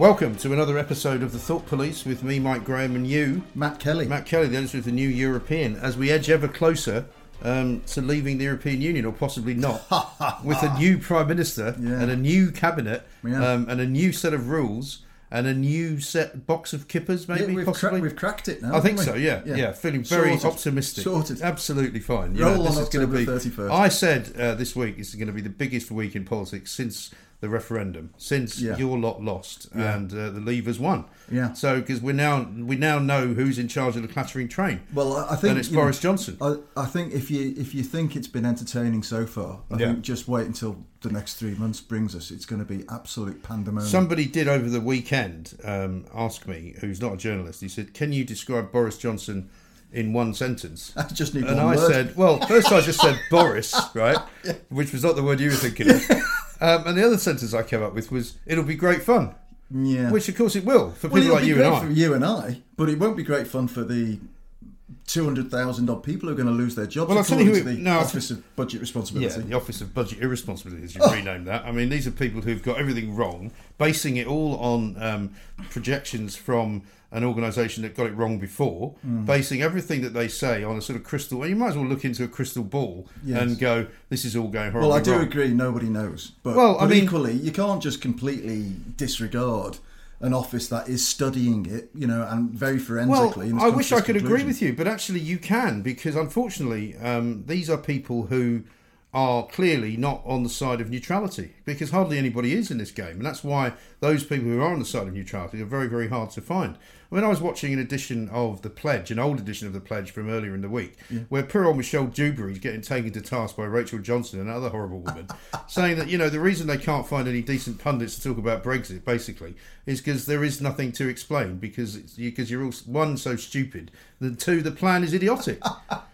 Welcome to another episode of the Thought Police with me, Mike Graham, and you, Matt Kelly. Matt Kelly, the editor of the New European, as we edge ever closer um, to leaving the European Union, or possibly not, with a new Prime Minister Yeah. and a new cabinet Yeah. um, and a new set of rules and a new set box of kippers, Yeah, maybe, we've, cra- possibly. we've cracked it now. I think haven't so. we? Yeah, yeah. Feeling very Sorted. optimistic. Sorted. Absolutely fine. You Roll know, this on is going to be. 31st. I said uh, this week is going to be the biggest week in politics since the referendum, since Yeah. your lot lost Yeah. and uh, the Leavers won. Yeah. So because we now we now know who's in charge of the clattering train. Well, I think and it's you know, Boris Johnson. I, I think if you if you think it's been entertaining so far, I Yeah. think just wait until the next three months brings us. It's going to be absolute pandemonium. Somebody did over the weekend um, ask me, who's not a journalist. He said, "Can you describe Boris Johnson in one sentence?" I just need And I word. said, well, first I just said Boris, right? Which was not the word you were thinking of. Um, and the other sentence I came up with was, it'll be great fun. yeah. Which, of course, it will for well, people like you and I. for you and I, but it won't be great fun for the. 200,000 odd people who are going to lose their jobs Well, I'll tell you who to the no, Office of Budget Responsibility. Yeah, the Office of Budget Irresponsibility, as you Oh. renamed that. I mean, these are people who've got everything wrong, basing it all on um, projections from an organisation that got it wrong before, Hmm. basing everything that they say on a sort of crystal. Well, you might as well look into a crystal ball Yes. and go, "This is all going horribly Well, I do wrong." agree. Nobody knows, but, Well, I mean- equally, you can't just completely disregard an office that is studying it, you know, and very forensically. Well, I wish I could agree with you, but actually you can because unfortunately um, these are people who are clearly not on the side of neutrality because hardly anybody is in this game, and that's why those people who are on the side of neutrality are very, very hard to find. I mean, I was watching an edition of The Pledge, an old edition of The Pledge from earlier in the week, where poor old Michelle Dewberry's getting taken to task by Rachel Johnson, and another horrible woman, saying that, you know, the reason they can't find any decent pundits to talk about Brexit, basically, is because there is nothing to explain because it's, because you're all, one, so stupid, and two, the plan is idiotic.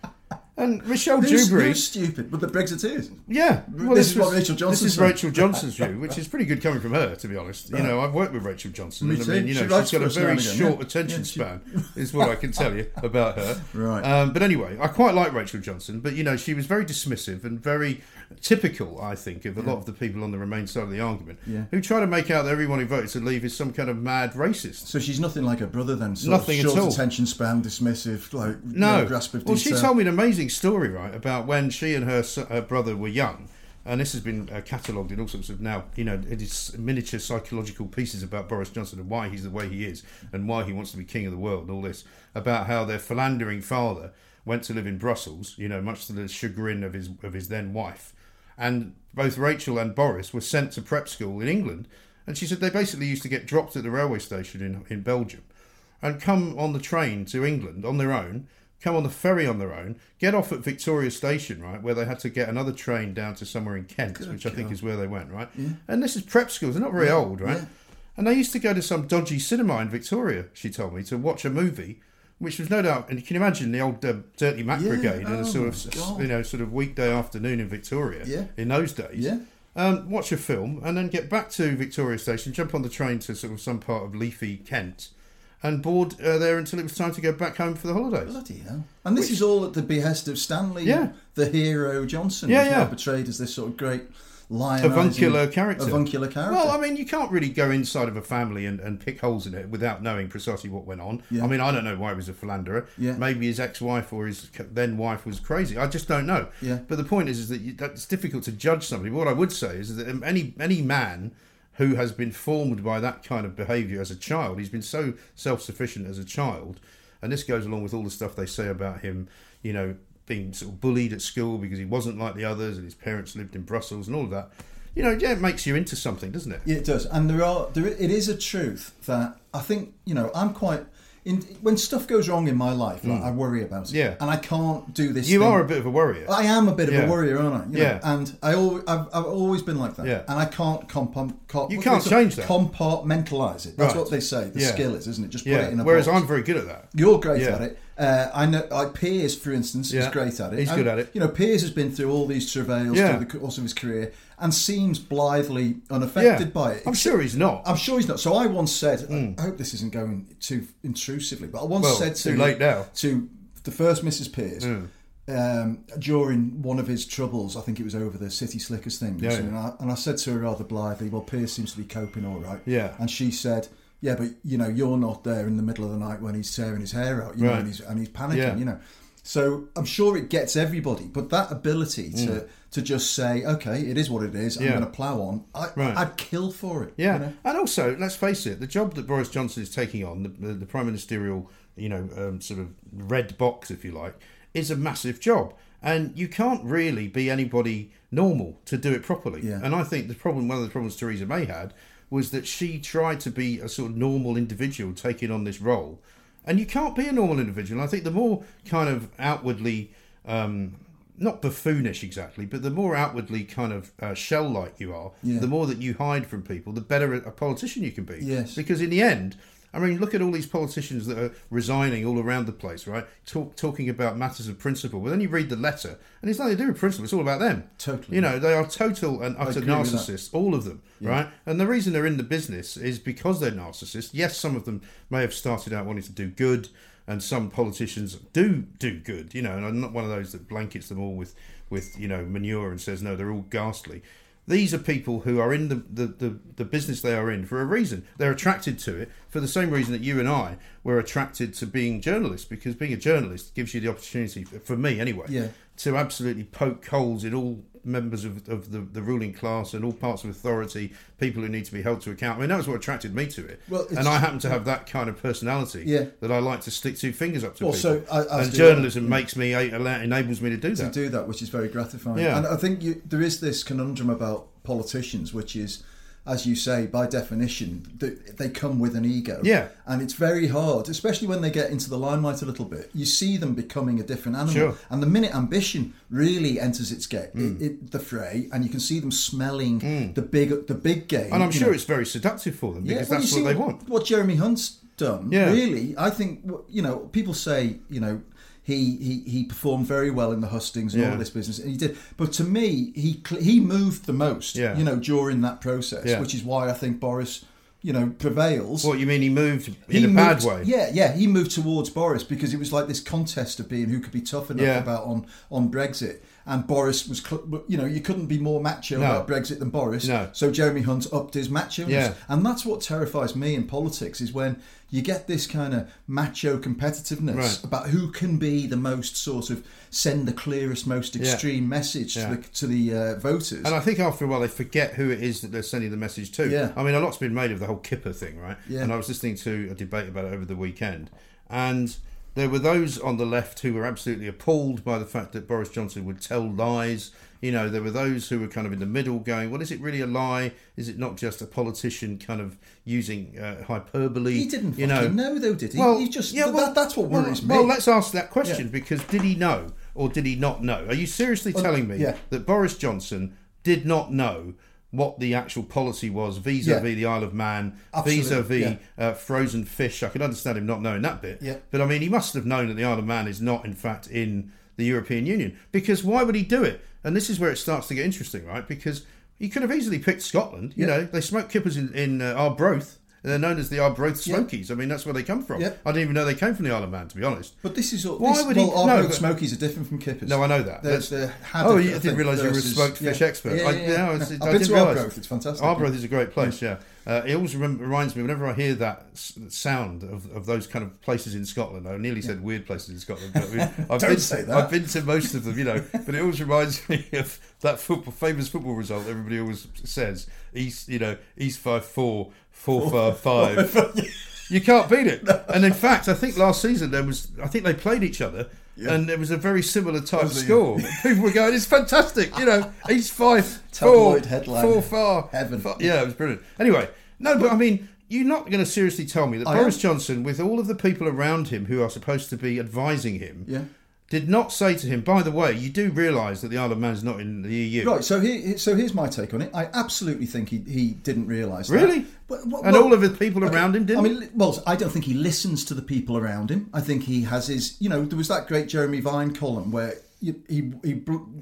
And Michelle Who's, who's stupid? But the Brexiteers. yeah, This is what Rachel Johnson This is. Rachel Johnson's view, which is pretty good coming from her, to be honest. You know, I've worked with Rachel Johnson. Me and I too. mean, you she know, she's got a very again, short yeah. attention Yeah, she- span, is what I can tell you about her. Right. Um, but anyway, I quite like Rachel Johnson, but you know, she was very dismissive and very typical, I think, of a lot of the people on the Remain side of the argument Yeah. who try to make out that everyone who voted to leave is some kind of mad racist. So she's nothing like her brother then. Sort Nothing of at short all. attention span, dismissive, like No. grasp of well, she told me an amazing story, right, about when she and her, her brother were young. And this has been uh, catalogued in all sorts of now, you know, it is miniature psychological pieces about Boris Johnson and why he's the way he is and why he wants to be king of the world and all this. About how their philandering father went to live in Brussels, you know, much to the chagrin of his of his then wife. And both Rachel and Boris were sent to prep school in England. And she said they basically used to get dropped at the railway station in, in Belgium and come on the train to England on their own, come on the ferry on their own, get off at Victoria Station, right, where they had to get another train down to somewhere in Kent, which I think is where they went, right? And this is prep schools, they're not very old, right? yeah. And they used to go to some dodgy cinema in Victoria, she told me, to watch a movie. Which was no doubt, and you can imagine the old uh, Dirty Mac Yeah, Brigade and a oh sort of, God. you know, sort of weekday afternoon in Victoria Yeah. in those days Yeah. um, watch a film, and then get back to Victoria Station, jump on the train to sort of some part of leafy Kent, and board uh, there until it was time to go back home for the holidays. Bloody hell. And this is all at the behest of Stanley, Yeah. the hero Johnson, Yeah, yeah. portrayed as this sort of great lionising- avuncular character. Avuncular character. Well, I mean, you can't really go inside of a family and, and pick holes in it without knowing precisely what went on. Yeah. I mean, I don't know why he was a philanderer. Yeah. Maybe his ex-wife or his then wife was crazy. I just don't know. Yeah. But the point is, is that you, that it's difficult to judge somebody. But what I would say is that any any man who has been formed by that kind of behaviour as a child, he's been so self-sufficient as a child, and this goes along with all the stuff they say about him. You know, being sort of bullied at school because he wasn't like the others, and his parents lived in Brussels and all of that. You know, yeah, it makes you into something, doesn't it? Yeah, it does, and there are there. It is a truth that I think you know. I'm quite in when stuff goes wrong in my life. Like, I worry about it. Yeah. and I can't do this. You thing. are a bit of a worrier. I am a bit of a worrier, aren't I? You know, Yeah. and I always, I've, I've always been like that. Yeah. And I can't compom- com- You can't do they say? change that. Compartmentalize it. That's Right. what they say. The Yeah. skill is, isn't it? Just put yeah. it in a Whereas box. I'm very good at that. You're great Yeah. at it. Uh, I know. Like Piers, for instance, is Yeah. great at it. He's And, good at it. You know, Piers has been through all these travails Yeah. through the course of his career and seems blithely unaffected Yeah. by it. I'm sure he's not. I'm sure he's not. So I once said, I hope this isn't going too intrusively, but I once Well, said to late now. Hmm. to the first Mrs. Piers um, during one of his troubles. I think it was over the City Slickers thing, Yeah, and. I, and I said to her rather blithely, "Well, Piers seems to be coping all right." Yeah. and she said. Yeah, but you know, you're not there in the middle of the night when he's tearing his hair out, you know, Right. and he's and he's panicking, Yeah. you know. So I'm sure it gets everybody, but that ability to to just say, okay, it is what it is. I'm. Yeah. going to plough on. I, Right. I'd kill for it. Yeah, you know? and also let's face it, the job that Boris Johnson is taking on, the, the, the prime ministerial, you know, um, sort of red box, if you like, is a massive job, and you can't really be anybody normal to do it properly. Yeah. And I think the problem, one of the problems Theresa May had, was that she tried to be a sort of normal individual taking on this role, and you can't be a normal individual. I think the more kind of outwardly. Um, not buffoonish exactly, but the more outwardly kind of uh, shell-like you are, Yeah. the more that you hide from people, the better a politician you can be. Yes. Because in the end, I mean, look at all these politicians that are resigning all around the place, right? Talk, talking about matters of principle. But then you read the letter, and it's nothing to do with principle. It's all about them. Totally. You know, they are total and utter agree with that. narcissists, all of them, right? And the reason they're in the business is because they're narcissists. Yes, some of them may have started out wanting to do good, and some politicians do do good. You know, and I'm not one of those that blankets them all with with you know manure and says no, they're all ghastly. These are people who are in the, the, the, the business they are in for a reason. They're attracted to it for the same reason that you and I were attracted to being journalists, because being a journalist gives you the opportunity, for me anyway, Yeah. To absolutely poke holes in all members of, of the, the ruling class and all parts of authority, people who need to be held to account. I mean, that was what attracted me to it. Well, and I happen to have that kind of personality Yeah. that I like to stick two fingers up to Well, people. so, I- and journalism makes me, enables me to do to that. do that, which is very gratifying. Yeah. And I think you, there is this conundrum about politicians, which is, as you say, by definition, they, they come with an ego. Yeah. And it's very hard, especially when they get into the limelight a little bit. You see them becoming a different animal. Sure. And the minute ambition really enters its gate, it, it, the fray, and you can see them smelling the big the big game. Mm. and I'm sure know. it's very seductive for them because well, that's what they want. What Jeremy Hunt's done, Yeah. really, I think you know. People say you know he he, he performed very well in the hustings and all of this business, and he did. But to me, he he moved the most, Yeah. you know, during that process, Yeah. which is why I think Boris, you know, prevails. What you mean? He moved He in a bad way? Yeah, yeah, he moved towards Boris because it was like this contest of being who could be tough enough Yeah. about on on Brexit. And Boris was, cl- you know, you couldn't be more macho No. about Brexit than Boris. No. So Jeremy Hunt upped his macho Yeah. and that's what terrifies me in politics is when you get this kind of macho competitiveness Right. about who can be the most sort of send the clearest, most extreme message Yeah. to the to the uh, voters. And I think after a while they forget who it is that they're sending the message to. Yeah. I mean, a lot's been made of the whole Kipper thing, right? Yeah. And I was listening to a debate about it over the weekend, and there were those on the left who were absolutely appalled by the fact that Boris Johnson would tell lies. You know, there were those who were kind of in the middle, going, "Well, is it really a lie? Is it not just a politician kind of using uh, hyperbole?" he didn't you know. know though, did he? Well, he just yeah, that, that's what well, worries me. Well, let's ask that question Yeah. because did he know or did he not know? Are you seriously telling me yeah. that Boris Johnson did not know what the actual policy was vis-a-vis Yeah. the Isle of Man, Absolutely, vis-a-vis yeah. uh, frozen fish? I can understand him not knowing that bit. Yeah. But I mean, he must have known that the Isle of Man is not, in fact, in the European Union. Because why would he do it? And this is where it starts to get interesting, right? Because he could have easily picked Scotland. You know, they smoke kippers in, in uh, Arbroath. They're known as the Arbroath Smokies. I mean, that's where they come from. Yeah. I didn't even know they came from the Isle of Man, to be honest. But this is all. Why this, would well, no, Arbroath but- Smokies are different from kippers. No, I know that. They're, they're Oh, you I didn't realise you were a smoked fish expert. Yeah, I- yeah, yeah, I yeah. was- I've I didn't realise. Arbroath. It's fantastic. Arbroath is a great place, yeah. Uh, it always remem- reminds me, whenever I hear that s- sound of, of those kind of places in Scotland, I nearly said weird places in Scotland. But I mean, I've, Don't been, say that. I've been to most of them, you know, but it always reminds me of that football, famous football result everybody always says East, you know, East Fife 4, 4 5 5. You can't beat it. And in fact, I think last season there was, I think they played each other. And it was a very similar type it? score. People were going, "It's fantastic!" You know, East Fife, four, headline. four, far, Heaven. far- yeah, it was brilliant. Anyway, no, but I mean, you're not going to seriously tell me that I Boris am. Johnson, with all of the people around him who are supposed to be advising him, Yeah. Did not say to him, "By the way, you do realise that the Isle of Man's not in the EU." Right, so here, so here's my take on it. I absolutely think he, he didn't realise that. Really? Well- And all of the people around him didn't. I mean, well, I don't think he listens to the people around him. I think he has his, you know, there was that great Jeremy Vine column where you, he he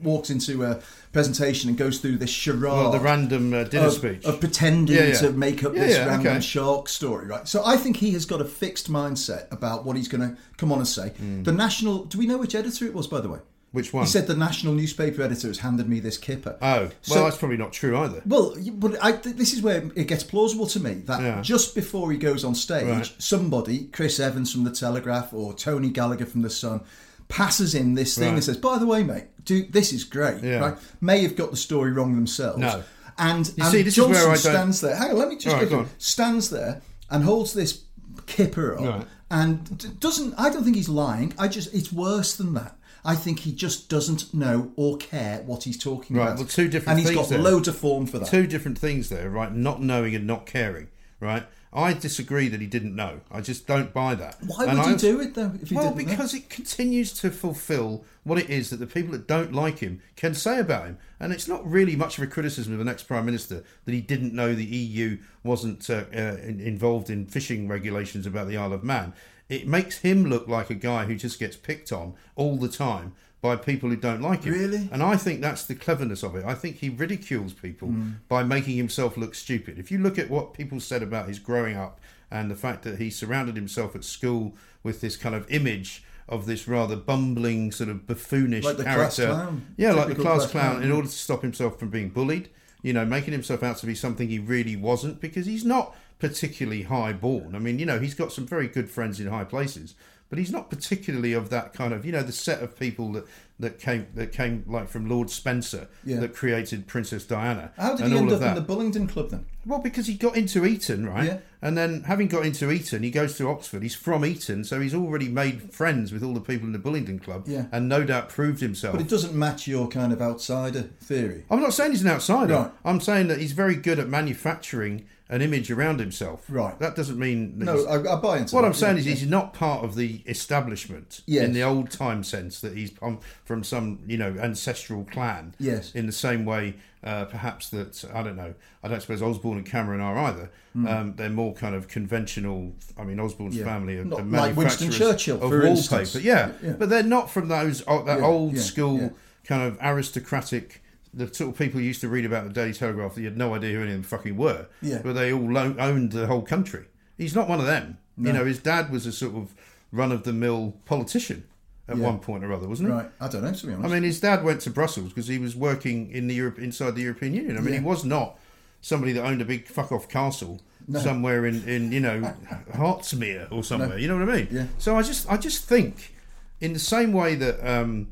walks into a presentation and goes through this charade. well, the random uh, dinner of, speech. of pretending Yeah, yeah. to make up Yeah, this random okay. shark story, right? So I think he has got a fixed mindset about what he's going to come on and say. Hmm. The national, do we know which editor it was, by the way? Which one? He said the national newspaper editor has handed me this kipper. oh, well, So- that's probably not true either. well, but I, th- this is where it gets plausible to me that Yeah. just before he goes on stage, Right. somebody, Chris Evans from the Telegraph or Tony Gallagher from the Sun, passes in this thing Right. and says, "By the way, mate, do this is great." Yeah. Right? May have got the story wrong themselves. No. And, You and see, this is Johnson where I don't- stands there. Hang on, let me just right, go through. go on. Stands there and holds this kipper up Right. and doesn't. I don't think he's lying. I just it's worse than that. I think he just doesn't know or care what he's talking Right, about. well, two different and he's got there. loads of form for that. Two different things there, right? Not knowing and not caring, right? I disagree that he didn't know. I just don't buy that. Why And would he I- do it though? If he well, didn't know? because it continues to fulfil what it is that the people that don't like him can say about him, and it's not really much of a criticism of an ex-prime minister that he didn't know the EU wasn't uh, uh, in- involved in fishing regulations about the Isle of Man. It makes him look like a guy who just gets picked on all the time by people who don't like him. Really? And I think that's the cleverness of it. I think he ridicules people Hmm. by making himself look stupid. If you look at what people said about his growing up and the fact that he surrounded himself at school with this kind of image of this rather bumbling, sort of buffoonish Like the class character. clown. Yeah, like the class class clown, clown, in order to stop himself from being bullied. You know, making himself out to be something he really wasn't because he's not particularly high born. I mean, you know, he's got some very good friends in high places, but he's not particularly of that kind of, you know, the set of people that, that came that came like from Lord Spencer Yeah. that created Princess Diana. How did and he end up in the Bullingdon Club then? Well, because he got into Eton, right? Yeah. And then, having got into Eton, he goes to Oxford. He's from Eton, so he's already made friends with all the people in the Bullingdon Club, Yeah. and no doubt proved himself. But it doesn't match your kind of outsider theory. I'm not saying he's an outsider. Right. I'm saying that he's very good at manufacturing an image around himself. Right. That doesn't mean. That No, I, I buy into what that, I'm saying yeah, is yeah. he's not part of the establishment Yes. in the old time sense that he's from, from some you know ancestral clan. Yes. In the same way, uh, perhaps that I don't know. I don't suppose Osborne and Cameron are either. Um, they're more kind of conventional. I mean, Osborne's. Yeah. family are, Not are like Winston Churchill, of for wallpaper. instance. Yeah. Yeah. but they're not from those uh, that old school kind of aristocratic. The sort of people you used to read about the Daily Telegraph that you had no idea who any of them fucking were. Yeah. But they all lo- owned the whole country. He's not one of them. You know, his dad was a sort of run of the mill politician at Yeah. one point or other, wasn't he? Right, I don't know to be honest. I mean, his dad went to Brussels because he was working in the Europe inside the European Union. I mean, Yeah. he was not somebody that owned a big fuck off castle somewhere in, in you know Hartsmere or somewhere. You know what I mean? Yeah. So I just I just think in the same way that um,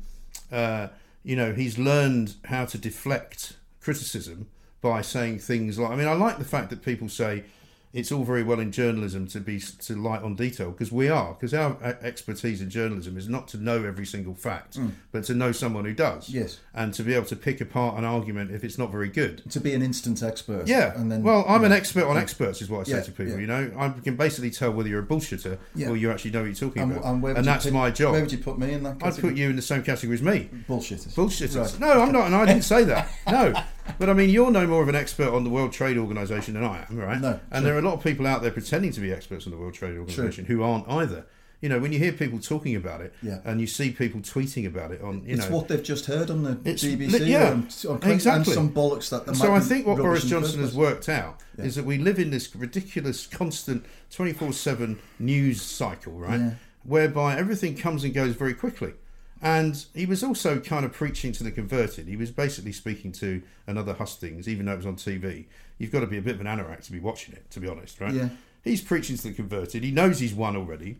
uh, you know he's learned how to deflect criticism by saying things like I mean I like the fact that people say it's all very well in journalism to be to light on detail because we are because our expertise in journalism is not to know every single fact but to know someone who does Mm. Yes. and to be able to pick apart an argument if it's not very good to be an instant expert. yeah. and then well, I'm you an expert on experts, is what I say Yeah, to people. yeah. You know, I can basically tell whether you're a bullshitter or you actually know what you're talking And, about, and, and that's put- my job. Where would you put me in that? I'd put you in the same category as me. bullshitters. Bullshitters. Right. No, I'm not, and I didn't say that. No, but I mean, you're no more of an expert on the World Trade Organization than I am, right? No, And there are a lot of people out there pretending to be experts on the World Trade Organization who aren't either. You know, when you hear people talking about it, Yeah. and you see people tweeting about it on, you it's know, what they've just heard on the It's- BBC. yeah, and, on exactly. And some bollocks that. so I think what Boris Johnson has worked out is that we live in this ridiculous, constant, twenty-four-seven news cycle, right? Yeah. Whereby everything comes and goes very quickly. And he was also kind of preaching to the converted. He was basically speaking to another hustings, even though it was on TV. You've got to be a bit of an anorak to be watching it, to be honest, right? Yeah. He's preaching to the converted. He knows he's won already.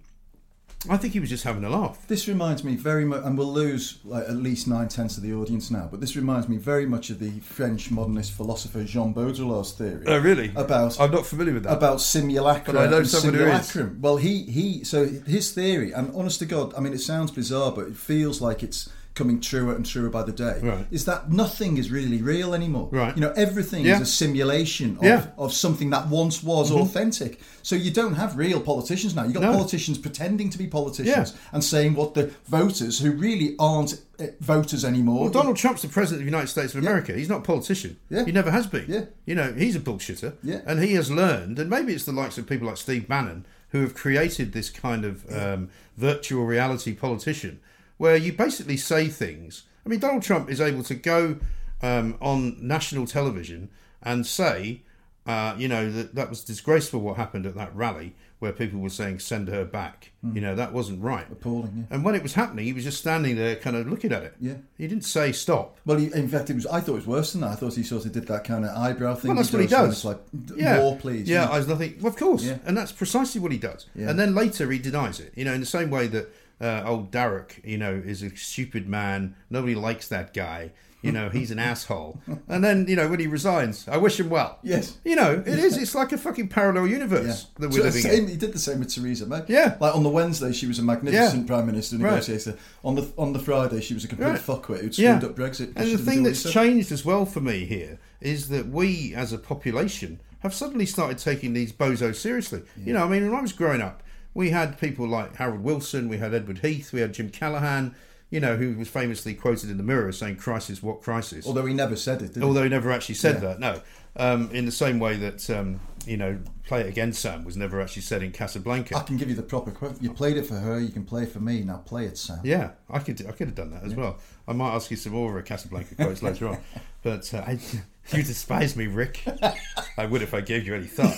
I think he was just having a laugh. This reminds me very much, and we'll lose like at least nine tenths of the audience now. But this reminds me very much of the French modernist philosopher Jean Baudrillard's theory. Oh, really? About I'm not familiar with that. about simulacra. But I know someone who is. simulacrum. Well, he he. So his theory, and honest to God, I mean, it sounds bizarre, but it feels like it's coming truer and truer by the day. Right. Is that nothing is really real anymore? Right. You know, everything Yeah. is a simulation of, Yeah. Mm-hmm. of something that once was authentic. So you don't have real politicians now. You've got No. politicians pretending to be politicians Yeah. and saying what the voters, who really aren't uh, voters anymore. Well, Donald Trump's the president of the United States of America. He's not a politician. Yeah. He never has been. Yeah. You know, he's a bullshitter. Yeah. And he has learned, and maybe it's the likes of people like Steve Bannon who have created this kind of um, virtual reality politician where you basically say things. I mean, Donald Trump is able to go um, on national television and say, uh, you know, that that was disgraceful what happened at that rally where people were saying, send her back. You know, that wasn't right. Appalling, yeah. And when it was happening, he was just standing there kind of looking at it. Yeah. He didn't say stop. Well, he, in fact, it was. I thought it was worse than that. I thought he sort of did that kind of eyebrow thing. Well, that's what he does. Like yeah. more, please. Yeah. I was nothing. Well, of course, Yeah. and that's precisely what he does. Yeah. And then later he denies it. You know, in the same way that uh, old Darroch, you know, is a stupid man. Nobody likes that guy. You know, he's an asshole. And then, you know, when he resigns, I wish him well. Yes. You know, it is. It's like a fucking parallel universe that we're So living same, in. He did the same with Theresa May. Yeah. Like on the Wednesday, she was a magnificent Yeah. prime minister Right. negotiator. On the on the Friday, she was a complete Right. fuckwit who'd Yeah. screwed up Brexit. And the thing that's what he said. changed as well for me here is that we, as a population, have suddenly started taking these bozos seriously. You know, I mean, when I was growing up, we had people like Harold Wilson, we had Edward Heath, we had Jim Callaghan, you know, who was famously quoted in the Mirror saying, "Crisis, what crisis?" Although he never said it, did Although he never actually said Yeah. that. No, um, in the same way that um, you know, "Play it again, Sam" was never actually said in Casablanca. I can give you the proper quote. You played it for her, you can play it for me. Now play it, Sam. Yeah, I could I could have done that as well. I might ask you some more Casablanca quotes later on, but uh, I, you despise me, Rick. I would if I gave you any thought.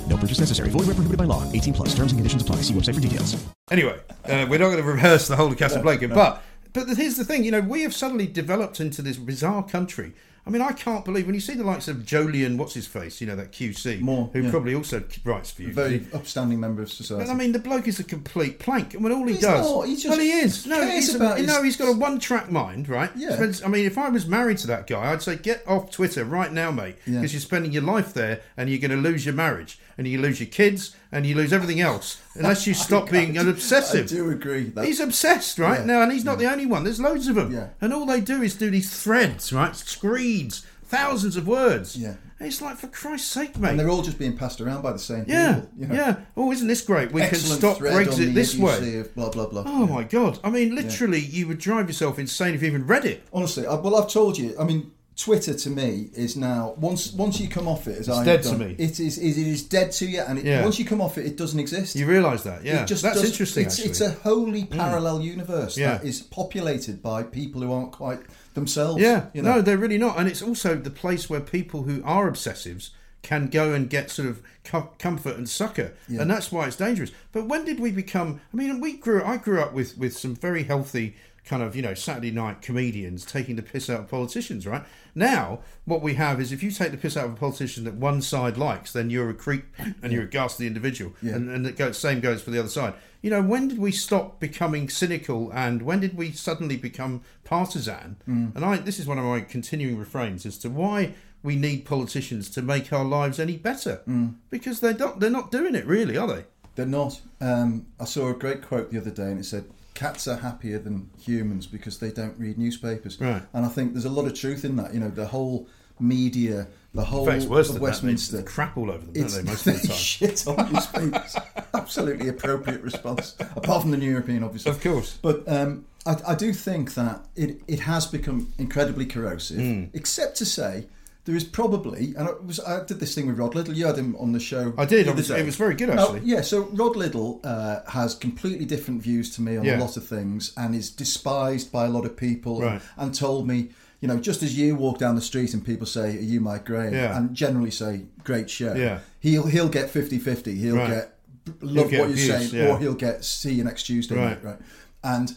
No purchase necessary. Void where prohibited by law. 18 plus. Terms and conditions apply. See website for details. Anyway, uh, we're not going to rehearse the whole of Casablanca, but but here's the thing: you know, we have suddenly developed into this bizarre country. I mean, I can't believe when you see the likes of Jolyon, what's his face, you know, that QC, Moore, who yeah. probably also writes for you. Very upstanding member of society. But I mean, the bloke is a complete plank. I mean, all he He's does. not, he's just well, he is. No, he's, about you know, his- he's got a one-track mind, right? Yeah. Spends- I mean, if I was married to that guy, I'd say get off Twitter right now, mate, because Yeah. you're spending your life there, and you're going to lose your marriage, and you lose your kids, and you lose everything else, unless you stop being an obsessive. I do agree. That, He's obsessed, right? Yeah. Now, and he's not the only one. There's loads of them. Yeah. And all they do is do these threads, right? Screeds, thousands of words. Yeah. And it's like, for Christ's sake, mate. and they're all just being passed around by the same yeah, people. you know. yeah. Oh, isn't this great? We Excellent can stop Brexit this way. Blah blah blah. Oh my god! I mean, literally, you would drive yourself insane if you even read it. Honestly, I, well, I've told you. I mean, Twitter to me is now once once you come off it, as I dead to me. It is, it is dead to you, and it, Yeah. once you come off it, it doesn't exist. You realise that? Yeah, It just that's does- interesting. It's, it's a wholly mm. parallel universe Yeah. that is populated by people who aren't quite themselves. yeah. you know. No, they're really not, and it's also the place where people who are obsessives can go and get sort of com- comfort and succor, and that's why it's dangerous. But when did we become? I mean, we grew. I grew up with with some very healthy kind of you know Saturday night comedians taking the piss out of politicians. Right now, what we have is if you take the piss out of a politician that one side likes, then you're a creep and you're a ghastly individual, Yeah. and and the same goes for the other side. You know, when did we stop becoming cynical, and when did we suddenly become partisan? Mm. And I, this is one of my continuing refrains as to why we need politicians to make our lives any better, Mm. because they're not they're not doing it really, are they? They're not. Um, I saw a great quote the other day, and it said, cats are happier than humans because they don't read newspapers. Right. And I think there's a lot of truth in that. You know, the whole media, the whole fact, of Westminster. that. Crap all over them, don't they, most of the time? shit on newspapers. Absolutely appropriate response, apart from the New European, obviously. Of course. But um, I, I do think that it, it has become incredibly corrosive, Hmm. except to say there is probably, and I, was, I did this thing with Rod Liddle. You had him on the show. I did. It was- it was very good, Now, actually. yeah, so Rod Liddle uh, has completely different views to me on Yeah. a lot of things and is despised by a lot of people and- Right. and, told me, you know, just as you walk down the street and people say, Are you Mike Graham? Yeah. And generally say, Great show. Yeah. He'll, he'll get 50 50. He'll Right. get love get what you're abuse, saying, yeah. or he'll get see you next Tuesday Right. right? And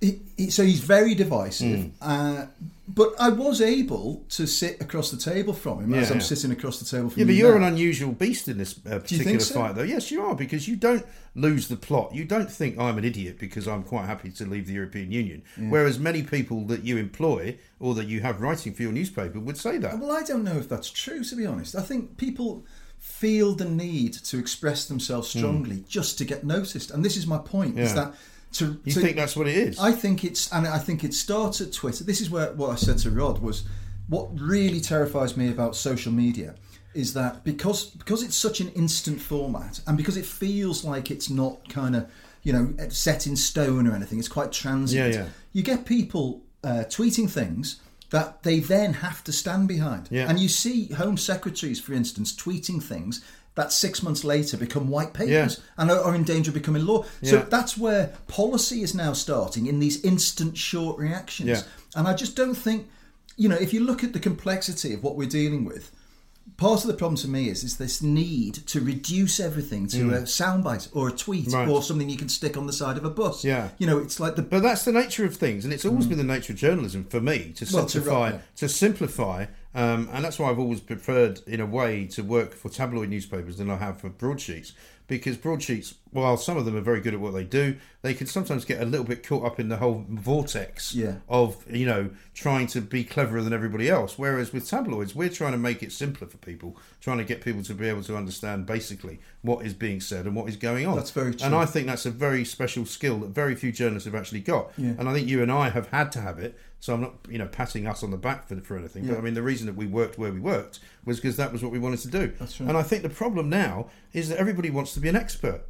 he, he, so he's very divisive. Hmm. Uh, but I was able to sit across the table from him as I'm sitting across the table from Yeah, but you you're now. an unusual beast in this uh, particular so? fight, though. Yes, you are, because you don't lose the plot. You don't think I'm an idiot because I'm quite happy to leave the European Union. Whereas many people that you employ or that you have writing for your newspaper would say that. Well, I don't know if that's true, to be honest. I think people feel the need to express themselves strongly just to get noticed, and this is my point: is Hmm. That to You to- think that's what it is? I think it's, and I think it starts at Twitter. This is where what I said to Rod was, what really terrifies me about social media is that because because it's such an instant format, and because it feels like it's not kind of you know set in stone or anything, it's quite transient. Yeah, yeah. You get people uh, tweeting things that they then have to stand behind, Yeah. and you see Home Secretaries, for instance, tweeting things. That six months later become white papers Yeah. and are, are in danger of becoming law. So Yeah. that's where policy is now starting in these instant short reactions. Yeah. And I just don't think, you know, if you look at the complexity of what we're dealing with, part of the problem to me is is this need to reduce everything to a soundbite or a tweet Mm. Right. or something you can stick on the side of a bus. Yeah. You know, it's like the But that's the nature of things, and it's always been the nature of journalism for me to Mm. Well, to simplify, to, simplify, um, and that's why I've always preferred, in a way, to work for tabloid newspapers than I have for broadsheets. Because broadsheets, while some of them are very good at what they do, they can sometimes get a little bit caught up in the whole vortex Yeah. of you know trying to be cleverer than everybody else. Whereas with tabloids, we're trying to make it simpler for people, trying to get people to be able to understand basically what is being said and what is going on. That's very true. And I think that's a very special skill that very few journalists have actually got. Yeah. And I think you and I have had to have it. So I'm not, you know, patting us on the back for, for anything. But I mean, the reason that we worked where we worked was because that was what we wanted to do. That's right. And I think the problem now is that everybody wants to be an expert.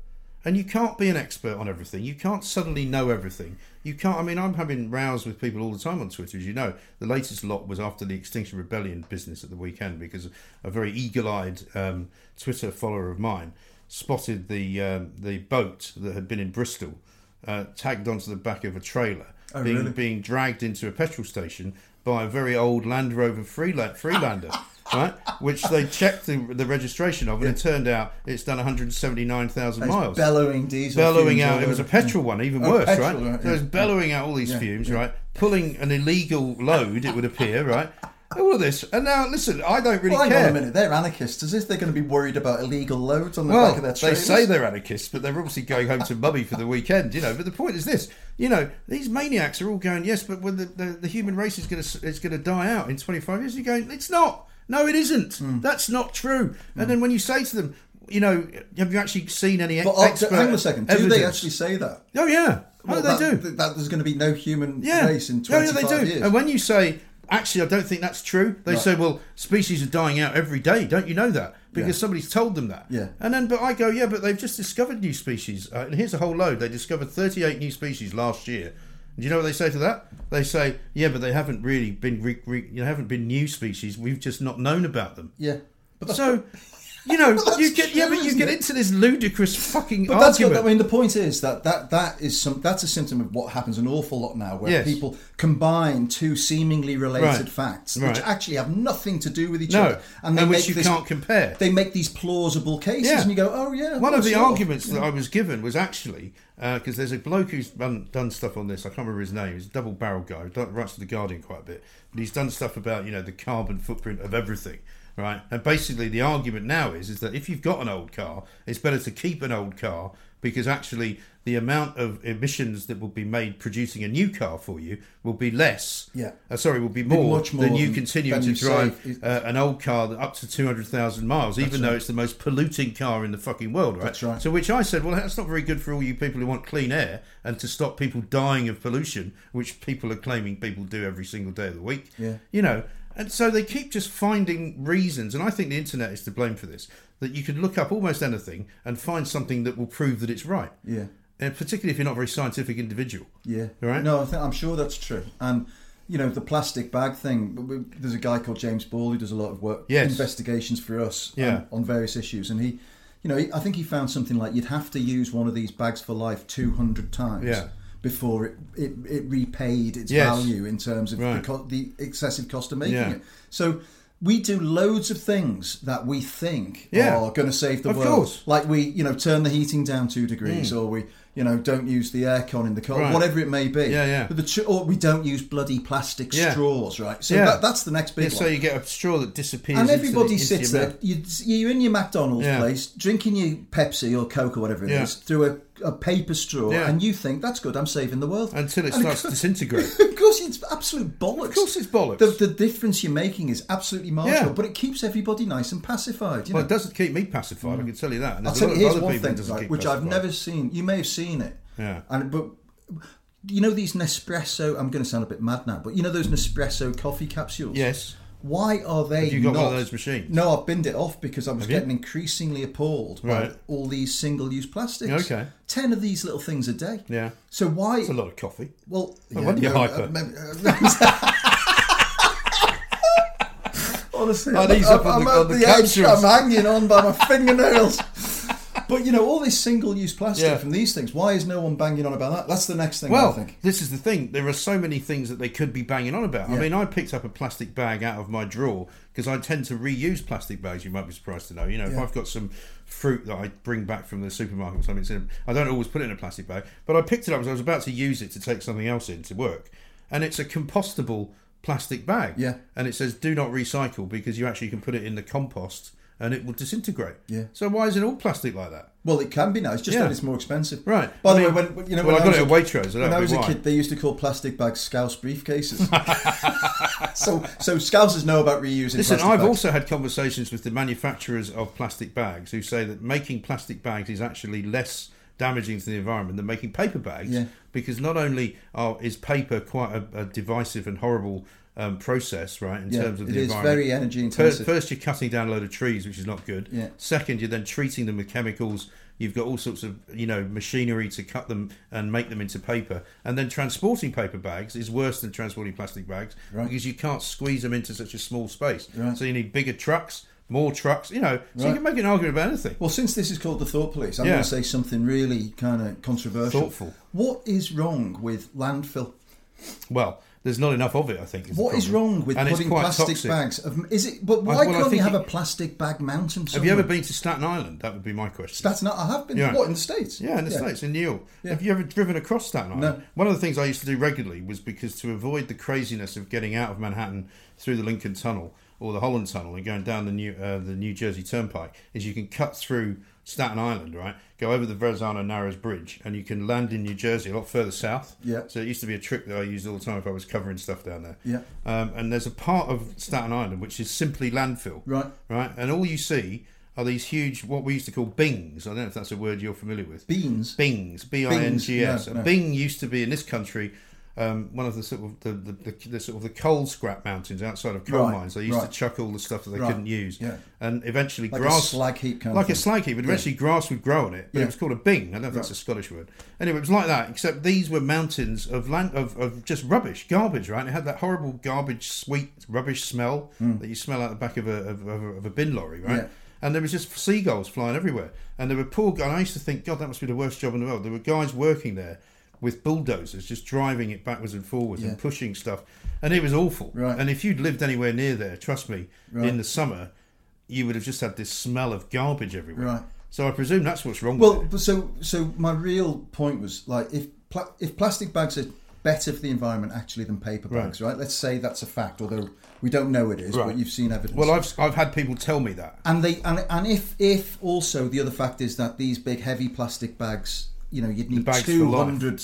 And you can't be an expert on everything. You can't suddenly know everything. You can't. I mean, I'm having rows with people all the time on Twitter, as you know. The latest lot was after the Extinction Rebellion business at the weekend because a very eagle-eyed um, Twitter follower of mine spotted the um, the boat that had been in Bristol uh, tagged onto the back of a trailer, Oh, being really? being dragged into a petrol station by a very old Land Rover Freela- Freelander. Right, which they checked the, the registration of, and it turned out it's done 179,000 miles bellowing diesel. bellowing out. It was a petrol one, even Oh, worse, petrol, right? right, So it was bellowing out all these Yeah, fumes, yeah. right? Pulling an illegal load, it would appear, right? All of this, and now listen, I don't really Well, hang care. on a minute. They're anarchists. As if they're going to be worried about illegal loads on the Well, back of their truck? they say they're anarchists, but they're obviously going home to mummy for the weekend, you know. But the point is this: you know, these maniacs are all going, yes, but when the, the, the human race is going to is going to die out in 25 years, you're going, it's not. No, it isn't. Hmm. That's not true. And then when you say to them, you know, have you actually seen any But uh, expert hang on a second. Do they actually say that? Oh yeah. Well, oh, that, they do. That, that there's going to be no human yeah. race in Oh, 25 yeah, they do. years. And when you say, actually, I don't think that's true, they Right. say, well, species are dying out every day. Don't you know that? Because Yeah. somebody's told them that. Yeah. And then, but I go, yeah, but they've just discovered new species. Uh, and here's a whole load. They discovered 38 new species last year. Do you know what they say to that? They say, yeah, but they haven't really been, re- re- you know, haven't been new species. We've just not known about them. yeah. But So, you know, that's you get, yeah, but you get into this ludicrous fucking But that's argument. what, I mean. The point is that, that that is some that's a symptom of what happens an awful lot now, where Yes. people combine two seemingly related Right. facts, Right. which actually have nothing to do with each No, other, and which you can't compare. They make these plausible cases, Yeah. and you go, "Oh yeah." One of the of. arguments that I was given was actually uh, because there's a bloke who's done, done stuff on this. I can't remember his name. He's a double barrel guy. He writes for the Guardian quite a bit, but he's done stuff about you know the carbon footprint of everything, right? And basically, the argument now is is that if you've got an old car, it's better to keep an old car. because actually the amount of emissions that will be made producing a new car for you will be less. Yeah. Uh, sorry, will be more, much more than you continuing than to you drive uh, an old car that up to 200,000 miles, even though it's the most polluting car in the fucking world, right? That's right. So, which I said, well, that's not very good for all you people who want clean air and to stop people dying of pollution, which people are claiming people do every single day of the week. Yeah. You know, and so they keep just finding reasons, and I think the internet is to blame for this, that you could look up almost anything and find something that will prove that it's right. Yeah. And particularly if you're not a very scientific individual. Yeah. Right? No, I think, I'm sure that's true. And you know the plastic bag thing. There's a guy called James Ball who does a lot of work, Yes. investigations for us, Yeah. on, on various issues, and he, you know, he, I think he found something like you'd have to use one of these bags for life 200 times. Yeah. Before it, it, it repaid its Yes. value in terms of Right. the, co- the excessive cost of making Yeah. it. So we do loads of things that we think Yeah. are going to save the Of world. course. Like we, you know, turn the heating down two degrees, or we, you know, don't use the aircon in the car, Mm. Right. whatever it may be. Yeah, yeah. But the tr- or we don't use bloody plastic Yeah. straws, right? So Yeah. that, that's the next big Yeah, so you get a straw that disappears. and the- everybody into sits there. You, you're in your McDonald's place, drinking your Pepsi or Coke or whatever it is through a, a paper straw, Yeah. and you think that's good. I'm saving the world Until it And starts to disintegrate. Of course, it's absolute bollocks. Of course it's bollocks. The, the difference you're making is absolutely marginal, Yeah. but it keeps everybody nice and pacified. You know? Well, it doesn't keep me pacified, I mm. can tell you that. And I'll tell you, here's one thing, doesn't right, keep which I've never seen. You may have seen it. Yeah. And but you know these Nespresso. I'm going to sound a bit mad now, but you know those Nespresso coffee capsules. Yes. Why are they? Have you got not, one of those machines? No, I've binned it off because I was Have you? getting increasingly appalled Right. by all these single-use plastics. Okay. Ten of these little things a day. Yeah. So why? It's a lot of coffee. Well, No wonder you're hyper. uh, uh, Honestly, I'm, I'm, I'm the- at the the edge. I'm hanging on by my fingernails. But you know, all this single-use plastic Yeah. from these things. Why is no one banging on about that? That's the next thing I Well, think. this is the thing. There are so many things that they could be banging on about. I Yeah. mean, I picked up a plastic bag out of my drawer because I tend to reuse plastic bags. You might be surprised to know. You know, if Yeah. I've got some fruit that I bring back from the supermarket or something, it's in- I don't always put it in a plastic bag. But I picked it up as I was about to use it to take something else in to work, and it's a compostable plastic bag. Yeah. and it says do not recycle because you actually can put it in the compost and it will disintegrate. Yeah. So why is it all plastic like that? Well, it can be now. It's just Yeah. that it's more expensive. Right. By I the mean- way, when you know, well, when I got was it a- at Waitrose, I don't when I was a why. kid, they used to call plastic bags Scouse briefcases. so, so Scousers know about reusing. Listen, I've bags. also had conversations with the manufacturers of plastic bags who say that making plastic bags is actually less damaging to the environment than making paper bags Yeah. because not only are, is paper quite a, a divisive and horrible um, process, right, in Yeah, terms of the is environment. very energy intensive. First, you're cutting down a load of trees, which is not good. Yeah. Second, you're then treating them with chemicals. You've got all sorts of you know machinery to cut them and make them into paper, and then transporting paper bags is worse than transporting plastic bags Right. because you can't squeeze them into such a small space. Right. So you need bigger trucks, more trucks. You know, so Right. you can make an argument about anything. Well, since this is called the Thought Police, I'm Yeah. going to say something really kind of controversial. Thoughtful. What is wrong with landfill? Well, there's not enough of it. I think. Is What is wrong with And putting plastic toxic. bags? Of, is it? But why well, can't you have it- a plastic bag mountain? Have you ever been to Staten Island? That would be my question. Staten Island? I have been. Yeah. What in the states? Yeah, in the States, in New York. Yeah. Have you ever driven across Staten Island? No. One of the things I used to do regularly was because to avoid the craziness of getting out of Manhattan through the Lincoln Tunnel or the Holland Tunnel and going down the New uh, the New Jersey Turnpike, is you can cut through Staten Island, right? Go over the Verrazano Narrows Bridge, and you can land in New Jersey a lot further south. Yeah. So it used to be a trick that I used all the time if I was covering stuff down there. Yeah. Um, and there's a part of Staten Island which is simply landfill. Right. Right. And all you see are these huge, what we used to call bings. I don't know if that's a word you're familiar with. Beans. Bings, B I N G S. A. Bing used to be in this country um, one of the sort of the, the, the, the sort of the coal scrap mountains outside of coal Right, mines. They used right. to chuck all the stuff that they Right, couldn't use, yeah. and eventually Like a grass slag heap kind of like a slag heap. But eventually grass would grow on it. But Yeah. it was called a bing. I don't know if that's a Scottish word. Anyway, it was like that. Except these were mountains of land of, of just rubbish, garbage. Right? It had that horrible garbage, sweet rubbish smell that you smell out the back of a of, of, a, of a bin lorry. Right? Yeah. And there was just seagulls flying everywhere. And there were poor guys. I used to think, God, that must be the worst job in the world. There were guys working there with bulldozers, just driving it backwards and forwards Yeah. and pushing stuff. And it was awful. Right. And if you'd lived anywhere near there, trust me, Right. in the summer, you would have just had this smell of garbage everywhere. Right. So I presume that's what's wrong Well, with it. so so my real point was like if pla- if plastic bags are better for the environment actually than paper bags, right? Let's say that's a fact, although we don't know it is, Right. but you've seen evidence. Well, I've I've had people tell me that. and they and, and if if also the other fact is that these big heavy plastic bags, you know, you'd need bags for two life. hundred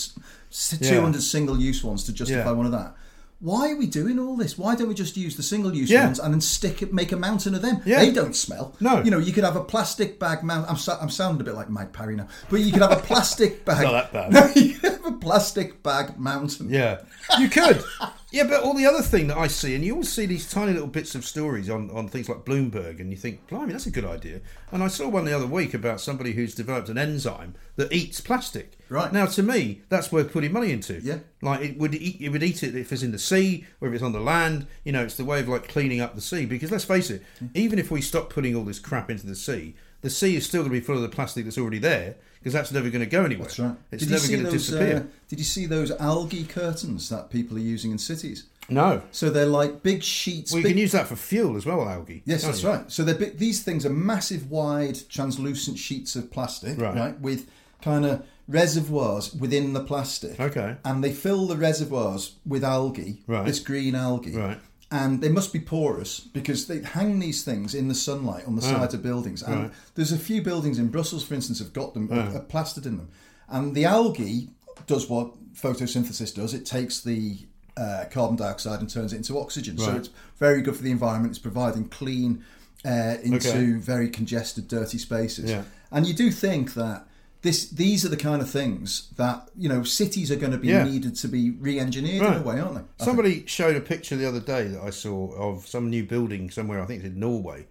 Yeah. 200 single use ones to justify Yeah. one of that. Why are we doing all this? Why don't we just use the single use Yeah. ones and then stick it, make a mountain of them? Yeah. They don't smell. No. You know, you could have a plastic bag mount. I'm, I'm sounding a bit like Mike Parry now, but you could have a plastic bag. not that bad. No, you could have a plastic bag mountain. Yeah, you could. yeah, but all the other thing that I see, and you always see these tiny little bits of stories on, on things like Bloomberg, and you think, blimey, that's a good idea. And I saw one the other week about somebody who's developed an enzyme that eats plastic. Right. Now, to me, that's worth putting money into. Yeah. Like it would eat, it would eat it if it's in the sea or if it's on the land. You know, it's the way of like cleaning up the sea. Because let's face it, even if we stop putting all this crap into the sea, the sea is still going to be full of the plastic that's already there because that's never going to go anywhere. That's right. It's did never going to disappear. Uh, did you see those algae curtains that people are using in cities? no. So they're like big sheets. Well, you big, can use that for fuel as well, algae. Yes, that's you? right. So they're big, these things are massive, wide, translucent sheets of plastic, Right. right, with kind of reservoirs within the plastic. Okay. And they fill the reservoirs with algae, Right. this green algae. Right. And they must be porous because they hang these things in the sunlight on the ah. sides of buildings. And. Right. there's a few buildings in Brussels, for instance, have got them are, are plastered in them. And the algae does what photosynthesis does. It takes the uh, carbon dioxide and turns it into oxygen. So it's very good for the environment. It's providing clean air into Okay. very congested, dirty spaces. Yeah. And you do think that this these are the kind of things that you know cities are going to be Yeah. needed to be re-engineered in a way, aren't they? I think. Somebody showed a picture the other day that I saw of some new building somewhere. I think it's in Norway,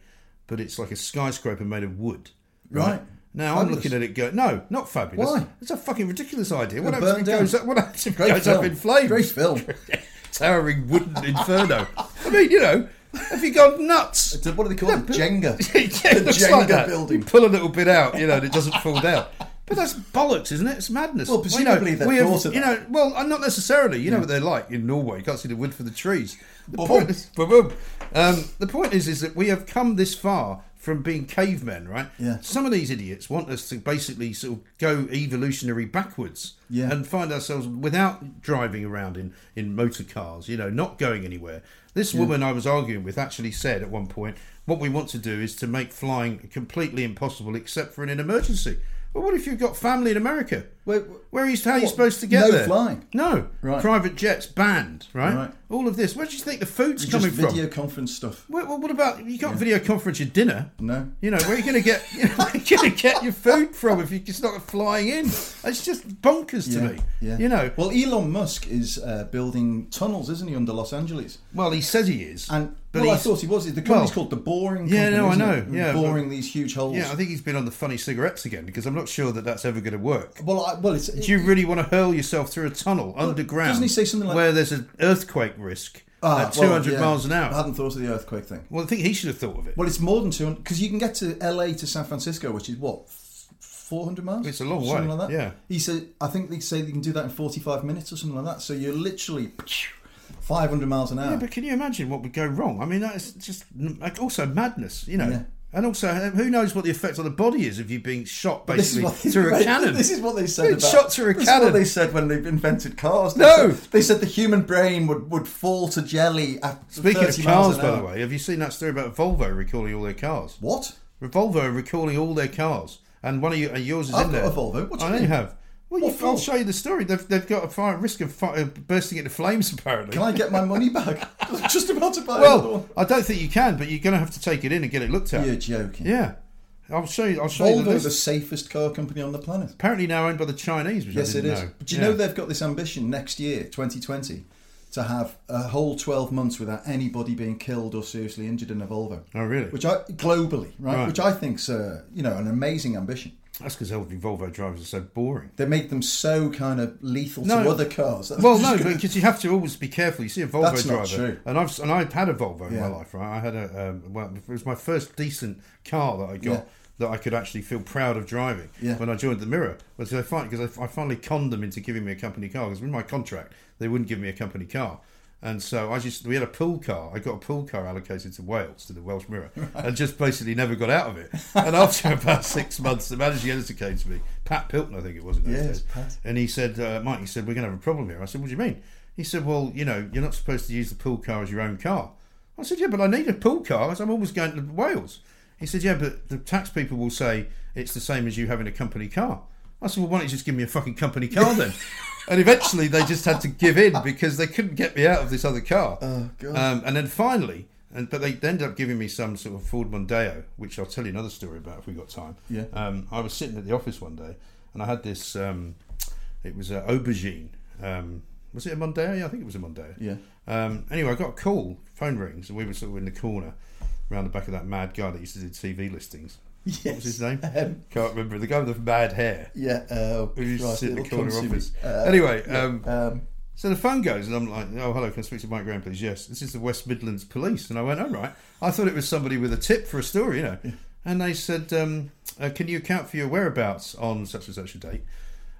but it's like a skyscraper made of wood. Right. Now Fabulous. I'm looking at it. Go no, not fabulous. Why? It's a fucking ridiculous idea. What happens if it goes up? What happens if it goes film. up in flames? Great film. Towering wooden inferno. I mean, you know, have you gone nuts? A- what do they call it? Jenga. yeah, the Jenga like building. You pull a little bit out, you know, and it doesn't fall down. But that's bollocks, isn't it? It's madness. Well, you know, they've we have- thought You know, well, uh, not necessarily. You know what they're like in Norway. You can't see the wood for the trees. The Boom. point is, boom, boom. Um, the point is, is that we have come this far from being cavemen, right? Yeah. Some of these idiots want us to basically sort of go evolutionary backwards Yeah. and find ourselves without driving around in, in motor cars, you know, not going anywhere. This woman I was arguing with actually said at one point, what we want to do is to make flying completely impossible except for in an emergency. Well, what if you've got family in America? Where- Where are you, how are you supposed to get no there? flying? No. Right. Private jets banned, right? Right. All of this. Where do you think the food's coming video from? Video conference stuff. Well, what about you can't video conference your dinner? No. You know where are you going to get you know, where are you going to get your food from if you're just not flying in? It's just bonkers to Yeah, me. yeah. You know. Well, Elon Musk is uh, building tunnels, isn't he, under Los Angeles? Well, he says he is, And but well, I thought he was. The company's well, called the Boring. Yeah, no, I know, yeah, boring but- these huge holes. Yeah, I think he's been on the funny cigarettes again because I'm not sure that that's ever going to work. well, I, well, it's. Do you really want to hurl yourself through a tunnel underground? doesn't he say something like- where there's an earthquake risk Ah, at well, 200 yeah. miles an hour. I hadn't thought of the earthquake thing. Well, I think he should have thought of it. Well, it's more than 200 because you can get to LA to San Francisco, which is what 400 miles. It's a long Something way, Like that. yeah. He said, I think they say you can do that in 45 minutes or something like that. So you're literally 500 miles an hour. Yeah, but can you imagine what would go wrong? I mean, that's just like, also madness, you know. Yeah. And also, uh, who knows what the effect on the body is if you're being shot is basically they, through a cannon? This is what they said about shot through a this Is cannon. what they said when they invented cars. They No! said, they said the human brain would, would fall to jelly after Speaking 30 of cars, by the way, have you seen that story about Volvo recalling all their cars? What? Volvo recalling all their cars, and one of you, yours is I've in got there. a Volvo. What do I you know you mean? have. Well, you, I'll show you the story. They've, they've got a fire risk of fire, bursting into flames. Apparently, Can I get my money back? Just about to buy Well, one. I don't think you can, but you're going to have to take it in and get it looked at. You're joking. Yeah, I'll show you. I'll show you the the safest car company on the planet. Apparently now owned by the Chinese, which Yes, it is. know. Do you Yeah. know they've got this ambition next year, 2020, to have a whole 12 months without anybody being killed or seriously injured in a Volvo? Oh, really? Which I globally, right? Right. Which I think's uh, you know an amazing ambition. That's because every Volvo drivers are so boring. They make them so kind of lethal No. to other cars. That's Well, no, because you have to always be careful. You see a Volvo That's driver, not true. and I've and I've had a Volvo in my life. Right, I had a um, well, it was my first decent car that I got. Yeah. That I could actually feel proud of driving Yeah. when I joined the Mirror, was I find because I, I finally conned them into giving me a company car because in my contract they wouldn't give me a company car, And so I just we had a pool car. I got a pool car allocated to Wales to the Welsh Mirror, and just basically never got out of it. And after about six months, the managing editor came to me, Pat Pilton, I think it was. In those Yes, days. Pat. And he said, uh, Mike, he said we're going to have a problem here. I said, what do you mean? He said, well, you know, you're not supposed to use the pool car as your own car. I said, yeah, but I need a pool car as I'm always going to Wales. He said, yeah, but the tax people will say it's the same as you having a company car. I said, well, why don't you just give me a fucking company car then? and eventually they just had to give in because they couldn't get me out of this other car. Oh, God. Um, and then finally, and but they ended up giving me some sort of Ford Mondeo, which I'll tell you another story about if we got time. Yeah. Um, I was sitting at the office one day, and I had this. Um, it was an aubergine. Um, was it a Mondeo? Yeah, I think it was a Mondeo. Yeah. Um, anyway, I got a call. Phone rings, and we were sort of in the corner, around the back of that mad guy that used to do TV listings. What was his name? Um, Can't remember. The guy with the mad hair. Yeah. Uh, Who used to sit in the corner office. Uh, anyway, yeah, um, um, so the phone goes, and I'm like, "Oh, hello, can I speak to Mike Graham, please?" Yes, this is the West Midlands Police, and I went, "All right." I thought it was somebody with a tip for a story, you know. And they said, um, uh, "Can you account for your whereabouts on such and such a date?"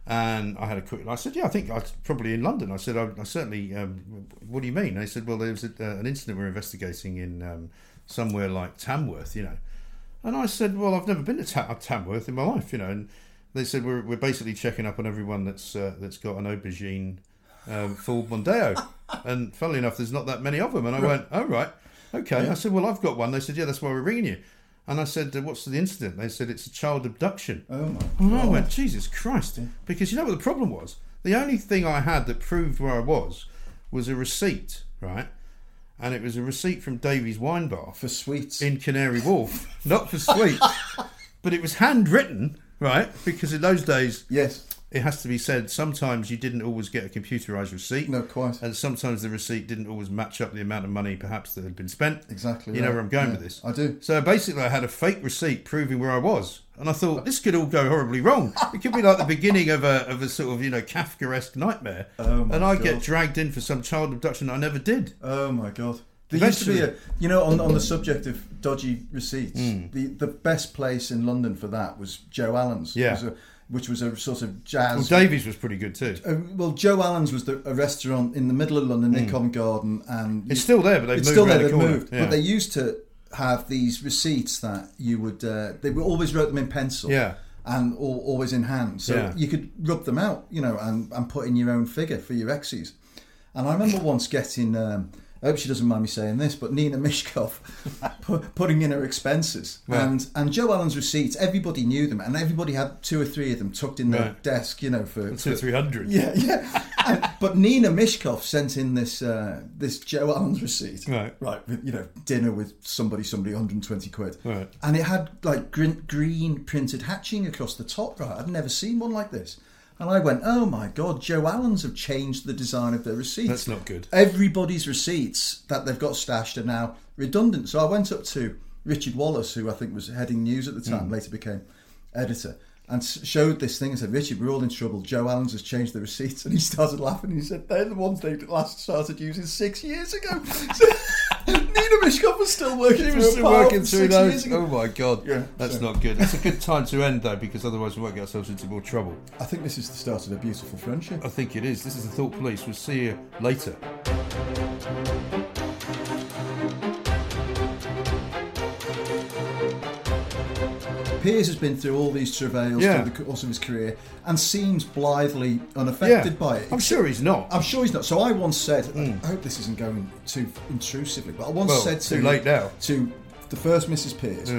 And I had a quick. I said, "Yeah, I think I was probably in London." I said, "I, I certainly." Um, what do you mean? They said, "Well, there was a, uh, an incident we're investigating in um, somewhere like Tamworth, you know." And I said, "Well, I've never been to Ta- Tamworth in my life, you know." And they said, "We're, we're basically checking up on everyone that's uh, that's got an aubergine um, Ford Mondeo." and funnily enough, there's not that many of them. And I went, "Oh right, okay." I said, "Well, I've got one." They said, "Yeah, that's why we're ringing you." And I said, uh, "What's the incident?" They said, "It's a child abduction." oh my And I went, Jesus Christ. Because you know what the problem was? The only thing I had that proved where I was was a receipt, right? And it was a receipt from Davy's Wine Bar For sweets. in Canary Wharf, not for sweets. but it was handwritten, right? Because in those days, yes. it has to be said, sometimes you didn't always get a computerized receipt. No, quite. And sometimes the receipt didn't always match up the amount of money perhaps that had been spent. Exactly You know where I'm going Yeah, with this? I do. So basically, I had a fake receipt proving where I was. And I thought, this could all go horribly wrong. It could be like the beginning of a, of a sort of, you know, Kafkaesque nightmare. Oh, my and I get dragged in for some child abduction that I never did. Oh my god. There used to be a, you know, on, on the subject of dodgy receipts, Hmm. the, the best place in London for that was Joe Allen's. Yeah. Was a- which was a sort of Well, jazz. Davy's was pretty good too. Uh, well, Joe Allen's was the, a restaurant in the middle of London near Covent Garden, and. It's still there, but they've it's moved still there. the They've corner. moved, Yeah. but they used to have these receipts that you would. Uh, they were always wrote them in pencil. Yeah. And al- always in hand, so Yeah. you could rub them out, you know, and, and put in your own figure for your exes. And I remember once getting, um, I hope she doesn't mind me saying this, but Nina Myskow pu- putting in her expenses. Right. And and Joe Allen's receipts, everybody knew them, and everybody had two or three of them tucked in their Right. desk, you know, for, Two or three hundred. yeah, yeah. But Nina Myskow sent in this uh, this Joe Allen's receipt. Right. Right. You know, dinner with somebody, somebody, 120 quid. Right. And it had like green, green printed hatching across the top. Right. I'd never seen one like this. And I went, oh my God, Joe Allen's have changed the design of their receipts. That's not good. Everybody's receipts that they've got stashed are now redundant. So I went up to Richard Wallace, who I think was heading news at the time, later became editor, and showed this thing and said, Richard, we're all in trouble. Joe Allen's has changed the receipts. And he started laughing. He said, they're the ones they last started using six years ago. So Nina Myskow was still working She was still working through those. Oh my god, Yeah, that's so- not good. It's a good time to end though, because otherwise we won't get ourselves into more trouble. I think this is the start of a beautiful friendship. I think it is. This is the Thought Police. We'll see you later. Piers has been through all these travails Yeah. through the course of his career and seems blithely unaffected by it. I'm sure he's not. I'm sure he's not. So I once said, I hope this isn't going too intrusively, but I once Well, said to too late now. to the first Mrs. Piers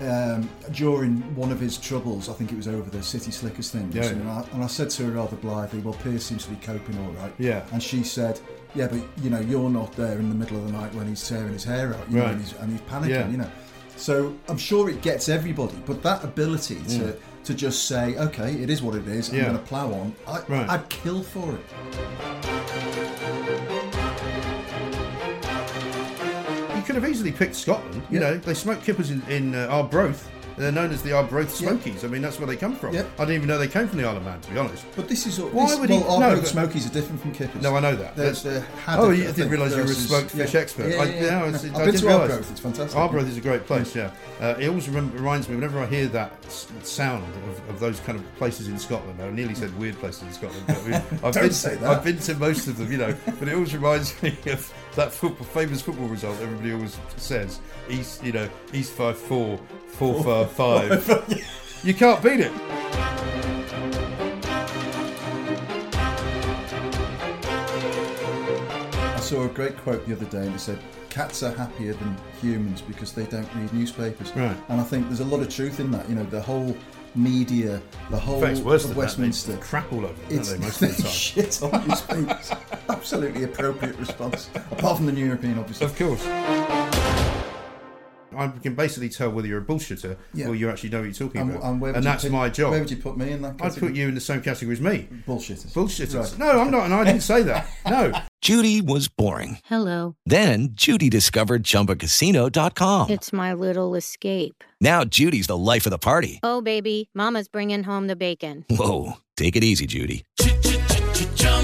um, during one of his troubles. I think it was over the City Slickers thing. Yeah, yeah. And, I, and I said to her rather blithely, "Well, Piers seems to be coping all right." Yeah. And she said, "Yeah, but you know, you're not there in the middle of the night when he's tearing his hair out, you know, Right. and he's, and he's panicking, Yeah. you know." So I'm sure it gets everybody, but that ability to to just say, "Okay, it is what it is. I'm Yeah. going to plough on," I, Right. I'd kill for it. You could have easily picked Scotland. You Yeah. know, they smoke kippers in, in uh, Arbroath. They're known as the Arbroath Smokies. I mean, that's where they come from. Yeah. I didn't even know they came from the Isle of Man, to be honest. But this is all. Why this, would he- well, no, Arbroath but- Smokies are different from kippers. No, I know that. They're, That's- they're Oh, haddock, you I didn't realise you were a smoked fish expert. Yeah, I, yeah, yeah. I, was- I've I been didn't to realise. Arbroath. It's fantastic. Arbroath is a great place. Yeah, uh, it always reminds me whenever I hear that s- sound of, of those kind of places in Scotland. I nearly said weird places in Scotland. But I mean, I've Don't been, say that. I've been to most of them, you know. But it always reminds me of that football, famous football result. Everybody always says East, you know, East Fife four, four five five. You can't beat it. I saw a great quote the other day and it said, Cats are happier than humans because they don't read newspapers. Right. And I think there's a lot of truth in that. You know, the whole media, the whole fact, of Westminster. That. Crap all over them, It's most of the time. shit on newspapers. Absolutely appropriate response. Apart from the New European, obviously. Of course. I can basically tell whether you're a bullshitter Yeah. or you actually know what you're talking And, about. and, and that's pick- my job. Where would you put me in that I'd put you in the same category as me. Bullshitters. Bullshitters. Right. No, I'm not, and I didn't say that. No. Judy was boring. Hello. Then Judy discovered ChumbaCasino.com. It's my little escape. Now Judy's the life of the party. Oh, baby, Mama's bringing home the bacon. Whoa, take it easy, Judy.